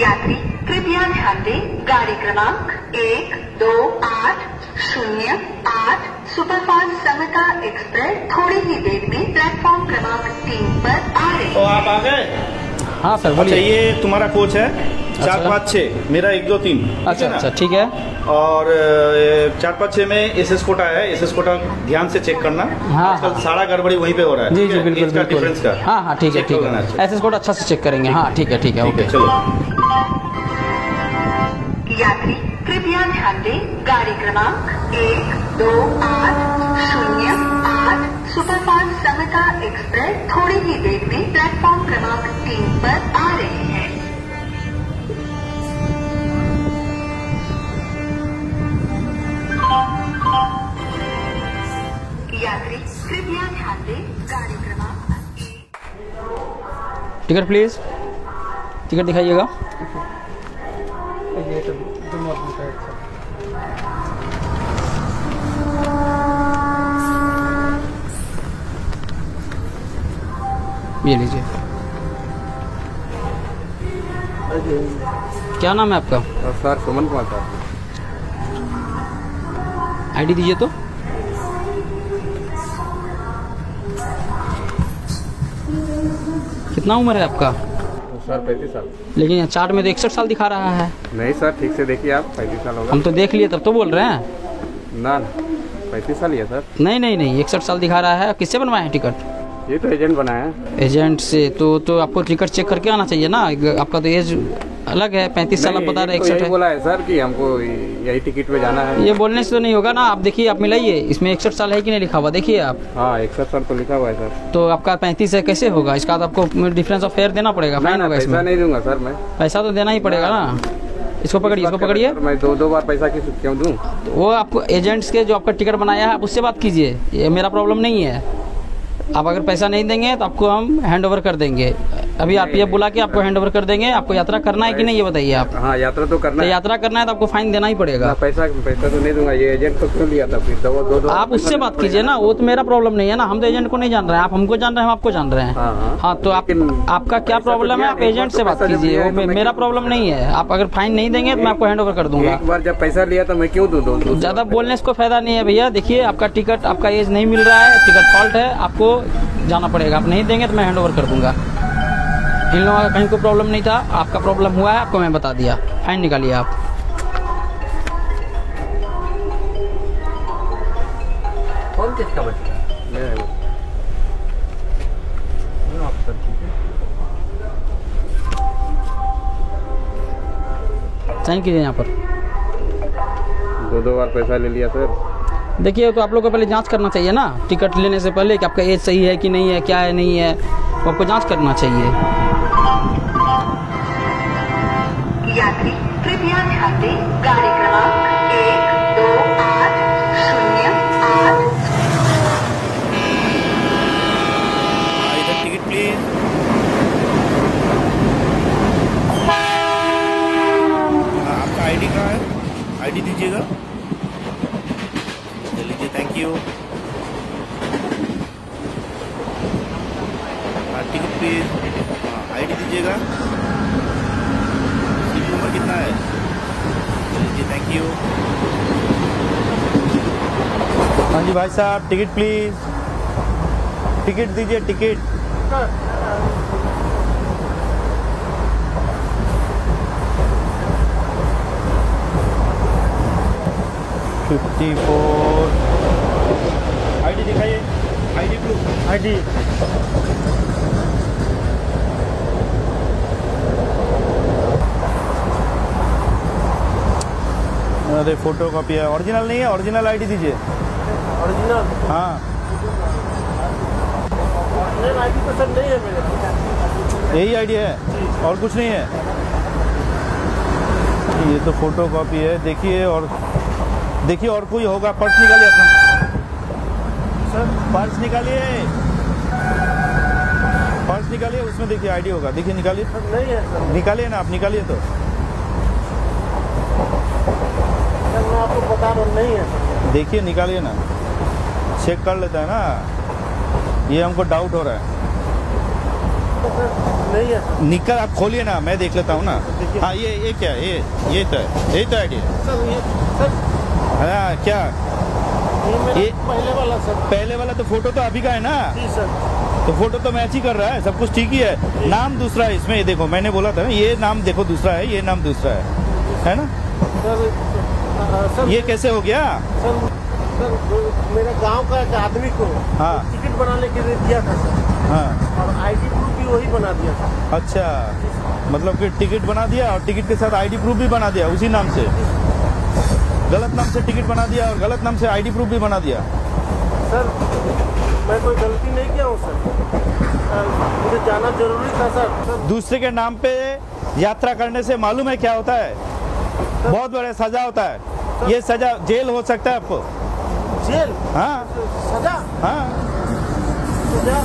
यात्री कृपया ध्यान दें गाड़ी क्रमांक एक दो आठ शून्य आठ सुपरफास्ट समता एक्सप्रेस थोड़ी ही देर में प्लेटफॉर्म क्रमांक तीन पर आ रही तो आप आ गए? हाँ सर बोलिए। अच्छा ये तुम्हारा कोच है? चार अच्छा। पाँच छः मेरा एक दो तीन। अच्छा अच्छा ठीक है। और चार पाँच छः में एस एस कोटा है। एस एस कोटा ध्यान से चेक करना। हाँ, आजकल हाँ। सारा गड़बड़ी वहीं पे हो रहा है। जी जी बिल्कुल डिफरेंस का। हाँ हाँ ठीक है ठीक है। एस एस कोटा अच्छा से चेक करेंगे। हाँ ठीक है ठीक है ओके। चलो। यात्री कृपया ध्यान दें। गाड़ी क्रमांक एक दो आठ शून्य आठ सुपरफास्ट समता एक्सप्रेस। थोड़ी ही देर में प्लेटफॉर्म क्रमांक तीन पर टिकट प्लीज़ टिकट दिखाइएगा। ये लीजिए। क्या नाम है आपका? Sir Suman Kumar sir. ID दीजिए तो। कितना उम्र है आपका? सर पैंतीस साल। लेकिन चार्ट में तो इकसठ साल दिखा रहा है। नहीं सर ठीक से देखिए आप पैंतीस साल होगा। हम तो देख लिए तब तो बोल रहे हैं। ना पैंतीस साल ही है सर। नहीं नहीं नहीं इकसठ साल दिखा रहा है। किससे बनवाए हैं टिकट ये तो एजेंट बनाया है। एजेंट से तो तो आपको टिकट चेक करके आना चाहिए ना? आपका तो एज अलग है पैंतीस साल आप बता रहे तो है। बोला है सर कि हमको यही टिकट पे जाना है। ये बोलने से तो नहीं होगा ना आप देखिए आप मिलाइए इसमें इकसठ साल है कि नहीं लिखा हुआ देखिए आप। हाँ इकसठ साल तो लिखा हुआ है सर। तो आपका पैंतीस है कैसे होगा? इसका तो आपको डिफरेंस ऑफ़ फेयर देना पड़ेगा नहीं फाइन होगा इसमें। नहीं दूँगा सर मैं। पैसा तो देना ही पड़ेगा ना। इसको पकड़िए इसको पकड़िए। मैं दो दो बार पैसा किस क्यों दूँ? वो आपको एजेंट्स के जो आपका टिकट बनाया है आप उससे बात कीजिए। ये मेरा प्रॉब्लम नहीं है। आप अगर पैसा नहीं देंगे तो आपको हम हैंड ओवर कर देंगे। अभी आप ये बुला के आपको हैंड ओवर कर देंगे आपको यात्रा करना है कि नहीं ये बताइए आप। हाँ यात्रा तो करना तो है। यात्रा करना है तो आपको फाइन देना ही पड़ेगा। ना पैसा पैसा तो नहीं दूँगा ये एजेंट तो क्यों लिया था फिर? दो दो दो आप उससे बात कीजिए ना वो तो मेरा प्रॉब्लम नहीं है ना हम तो एजेंट को नहीं जान रहे हैं आप हमको जान रहे हैं हम आपको जान रहे हैं। हाँ, हाँ। हाँ तो आप आपका क्या तो प्रॉब्लम है? आप एजेंट तो से बात कीजिए वो है तो मेरा प्रॉब्लम नहीं है। आप अगर फाइन नहीं देंगे तो मैं आपको हैंड ओवर कर दूँगा। एक बार जब पैसा लिया तो मैं क्यों दूँ दो दो ज़्यादा बोलने से कोई फ़ायदा नहीं है भैया। देखिए आपका टिकट आपका एज नहीं मिल रहा है टिकट फॉल्ट है आपको जाना पड़ेगा। आप नहीं देंगे तो मैं हैंड ओवर कर दूँगा। इन लोगों का कहीं कोई प्रॉब्लम नहीं था। आपका प्रॉब्लम हुआ है आपको मैं बता दिया। फाइन निकालिए आप। कौन किसका बच्चा? साइन कीजिए यहाँ पर। दो दो बार पैसा ले लिया सर। देखिए तो आप लोग को पहले जाँच करना चाहिए ना। टिकट लेने से पहले कि आपका एज सही है कि नहीं है क्या है नहीं है तो आपको जाँच करना चाहिए। यात्री कृपया ध्यान दें गाड़ी क्रमांक एक दो आठ शून्य आठ इधर टिकट प्लीज़ आपका आईडी कहाँ है आईडी दीजिएगा ले लीजिए थैंक यू हाँ टिकट प्लीज़ हाँ आईडी दीजिएगा सीट नंबर कितना है ले लीजिए थैंक यू हाँ जी भाई साहब टिकट प्लीज़ टिकट दीजिए ticket fifty four I D दिखाइए. I D proof I D अरे फ़ोटो कॉपी है. ओरिजिनल नहीं है ओरिजिनल आईडी दीजिए. हाँ। तो नहीं है मेरे यही आईडी है? और कुछ नहीं है? ये तो फ़ोटो कॉपी है। देखिए और देखिए और कोई होगा। पर्स निकालिए अपना। सर पर्स निकालिए। पर्स निकालिए उसमें देखिए आईडी होगा। देखिए निकालिए। नहीं है सर। निकालिए ना आप निकालिए तो। सर मैं आपको बता रहा हूँ नहीं है देखिए निकालिए ना। चेक कर लेता है ना। ये हमको डाउट हो रहा है। नहीं है। निकल आप खोलिए ना मैं देख लेता हूँ ना। हाँ ये ये क्या ये ये तो है यही तो आइडिया सर ये सर। हाँ क्या? ये पहले वाला सर। पहले वाला तो फ़ोटो तो अभी का है ना? जी सर। तो फ़ोटो तो मैच ही कर रहा है सब कुछ ठीक ही है। नाम दूसरा है इसमें ये देखो मैंने बोला था ना ये नाम देखो दूसरा है ये नाम दूसरा है। है ना? Sir sir. ये कैसे हो गया? सर सर मेरे गाँव का एक आदमी को हाँ। टिकट बनाने के लिए दिया था सर। हाँ। और आईडी प्रूफ भी वही बना दिया था। अच्छा। मतलब कि टिकट बना दिया और टिकट के साथ आईडी प्रूफ भी बना दिया उसी नाम से? गलत नाम से टिकट बना दिया और गलत नाम से आईडी प्रूफ भी बना दिया? सर मैं कोई गलती नहीं किया हूँ सर। मुझे जाना ज़रूरी था सर। दूसरे के नाम पे यात्रा करने से मालूम है क्या होता है? बहुत बड़ा सजा होता है। ये सजा जेल हो सकता है आपको जेल। हाँ। सजा। हाँ। सजा।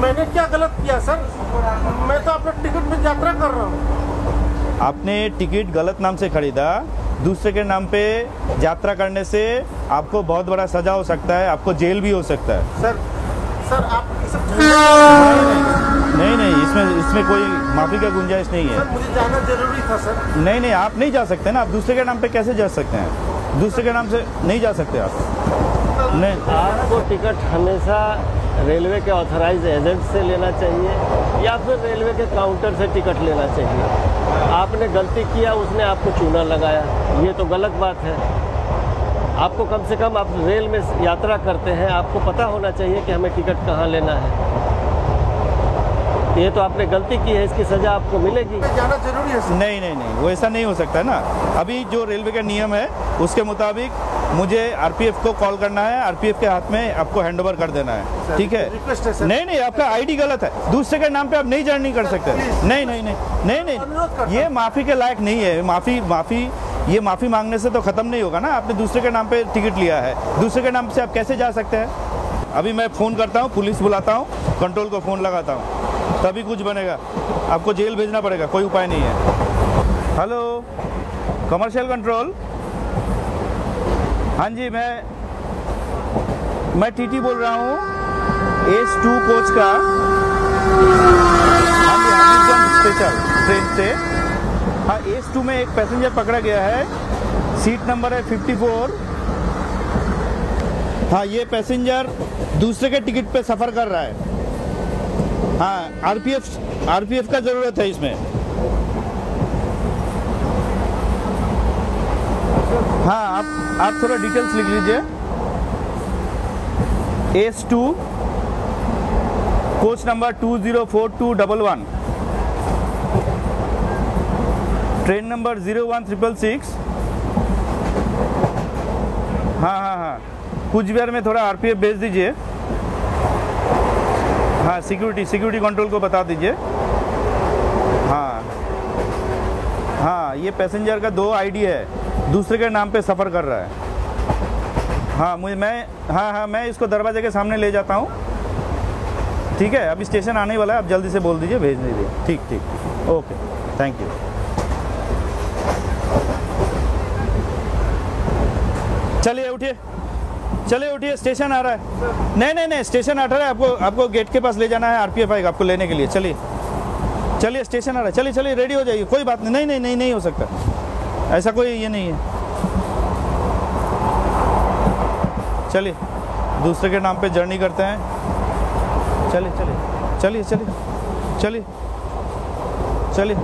मैंने क्या गलत किया सर? मैं तो अपने टिकट में यात्रा कर रहा हूँ। आपने टिकट गलत नाम से खरीदा दूसरे के नाम पे यात्रा करने से आपको बहुत बड़ा सजा हो सकता है आपको जेल भी हो सकता है। सर सर आप नहीं नहीं इसमें इसमें कोई माफ़ी का गुंजाइश नहीं है। सर मुझे जाना ज़रूरी था सर। नहीं नहीं आप नहीं जा सकते ना आप दूसरे के नाम पे कैसे जा सकते हैं? दूसरे के नाम से नहीं जा सकते आप। नहीं। आपको टिकट हमेशा रेलवे के ऑथराइज एजेंट से लेना चाहिए या फिर रेलवे के काउंटर से टिकट लेना चाहिए। आपने गलती किया, उसने आपको चूना लगाया। ये तो गलत बात है। आपको कम से कम आप रेल में यात्रा करते हैं, आपको पता होना चाहिए कि हमें टिकट कहाँ लेना है। ये तो आपने गलती की है इसकी सज़ा आपको मिलेगी। जाना ज़रूरी है नहीं नहीं नहीं वो ऐसा नहीं हो सकता है ना। अभी जो रेलवे का नियम है उसके मुताबिक मुझे आरपीएफ को कॉल करना है आरपीएफ के हाथ में आपको हैंडओवर कर देना है। ठीक है? रिक्वेस्ट है सर। नहीं नहीं आपका आईडी गलत है। दूसरे के नाम पे आप नहीं जर्नी कर सकते। नहीं नहीं नहीं नहीं नहीं। ये माफ़ी के लायक नहीं है। माफ़ी माफ़ी ये माफ़ी मांगने से तो खत्म नहीं होगा ना। आपने दूसरे के नाम पे टिकट लिया है। दूसरे के नाम से आप कैसे जा सकते हैं? अभी मैं फ़ोन करता हूँ पुलिस बुलाता हूँ कंट्रोल को फ़ोन लगाता हूँ। तभी कुछ बनेगा। आपको जेल भेजना पड़ेगा, कोई उपाय नहीं है। हेलो कमर्शियल कंट्रोल हाँ जी, मैं मैं टीटी बोल रहा हूँ। एस टू कोच का। हाँ स्पेशल ट्रेन से। हाँ एस टू में एक पैसेंजर पकड़ा गया है। सीट नंबर है 54 हाँ ये पैसेंजर दूसरे के टिकट पे सफ़र कर रहा है। हाँ आरपीएफ आरपीएफ का ज़रूरत है इसमें। हाँ आप आप थोड़ा डिटेल्स लिख लीजिए। S two coach number two zero four two double one train number zero one triple six हाँ हाँ हाँ। कुछ बिहार में थोड़ा आरपीएफ भेज दीजिए। हाँ सिक्योरिटी सिक्योरिटी कंट्रोल को बता दीजिए। हाँ। हाँ ये पैसेंजर का दो आईडी है। दूसरे के नाम पे सफ़र कर रहा है। हाँ मुझे, मैं हाँ हाँ मैं इसको दरवाजे के सामने ले जाता हूँ। ठीक है, अभी स्टेशन आने वाला है, आप जल्दी से बोल दीजिए, भेज दीजिए। ठीक ठीक। ओके थैंक यू चलिए, उठिए। चलिए उठिए स्टेशन आ रहा है। नहीं नहीं नहीं स्टेशन आ रहा है। आपको आपको गेट के पास ले जाना है आरपीएफ आएगा आपको लेने के लिए। चलिए। चलिए स्टेशन आ रहा है। चलिए चलिए रेडी हो जाइए। कोई बात नहीं। नहीं नहीं नहीं नहीं हो सकता। ऐसा कोई ये नहीं है। चलिए, दूसरे के नाम पे जर्नी करते हैं। चलिए चलिए चलिए चलिए चलिए चलिए।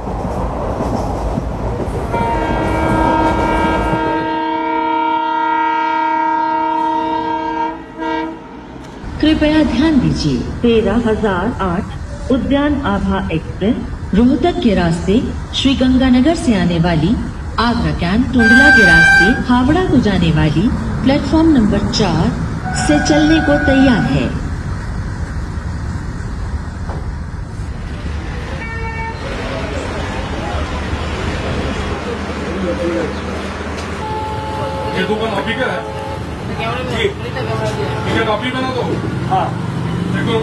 कृपया ध्यान दीजिए। तेरह हज़ार आठ उद्यान आभा एक्सप्रेस। रोहतक के रास्ते श्री गंगानगर से आने वाली आगरा कैंट टोडला के रास्ते हावड़ा को जाने वाली प्लेटफॉर्म नंबर चार से चलने को तैयार है। ये दुकान अभी का है ठीक कॉपी बना दो हाँ देखो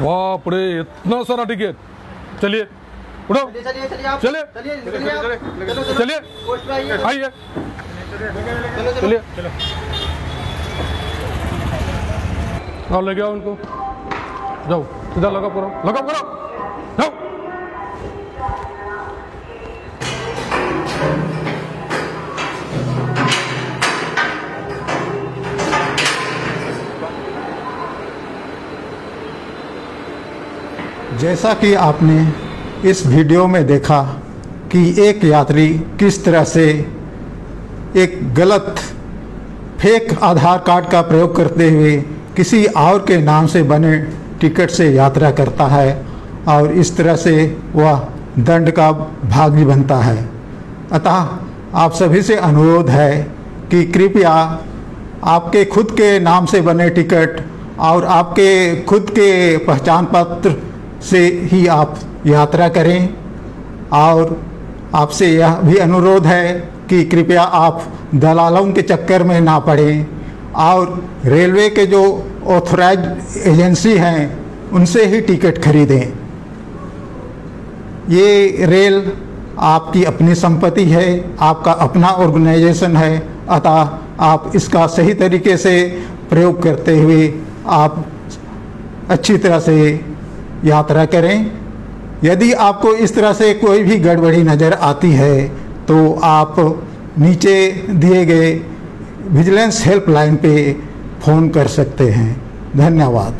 बाप रे इतना सारा टिकट चलिए. उठो चलिए चलिए चलिए आइए चलिए. और ले गया उनको. जाओ. सीधा लगा पूरा. लगा पूरा. जैसा कि आपने इस वीडियो में देखा कि एक यात्री किस तरह से एक गलत फेक आधार कार्ड का प्रयोग करते हुए किसी और के नाम से बने टिकट से यात्रा करता है और इस तरह से वह दंड का भागी बनता है। अतः आप सभी से अनुरोध है कि कृपया आपके खुद के नाम से बने टिकट और आपके खुद के पहचान पत्र से ही आप यात्रा करें और आपसे यह भी अनुरोध है कि कृपया आप दलालों के चक्कर में ना पड़ें और रेलवे के जो ऑथोराइज एजेंसी हैं, उनसे ही टिकट खरीदें। ये रेल आपकी अपनी संपत्ति है, आपका अपना ऑर्गेनाइजेशन है, अतः आप इसका सही तरीके से प्रयोग करते हुए आप अच्छी तरह से यात्रा करें। यदि आपको इस तरह से कोई भी गड़बड़ी नज़र आती है तो आप नीचे दिए गए विजिलेंस हेल्पलाइन पे फ़ोन कर सकते हैं। धन्यवाद।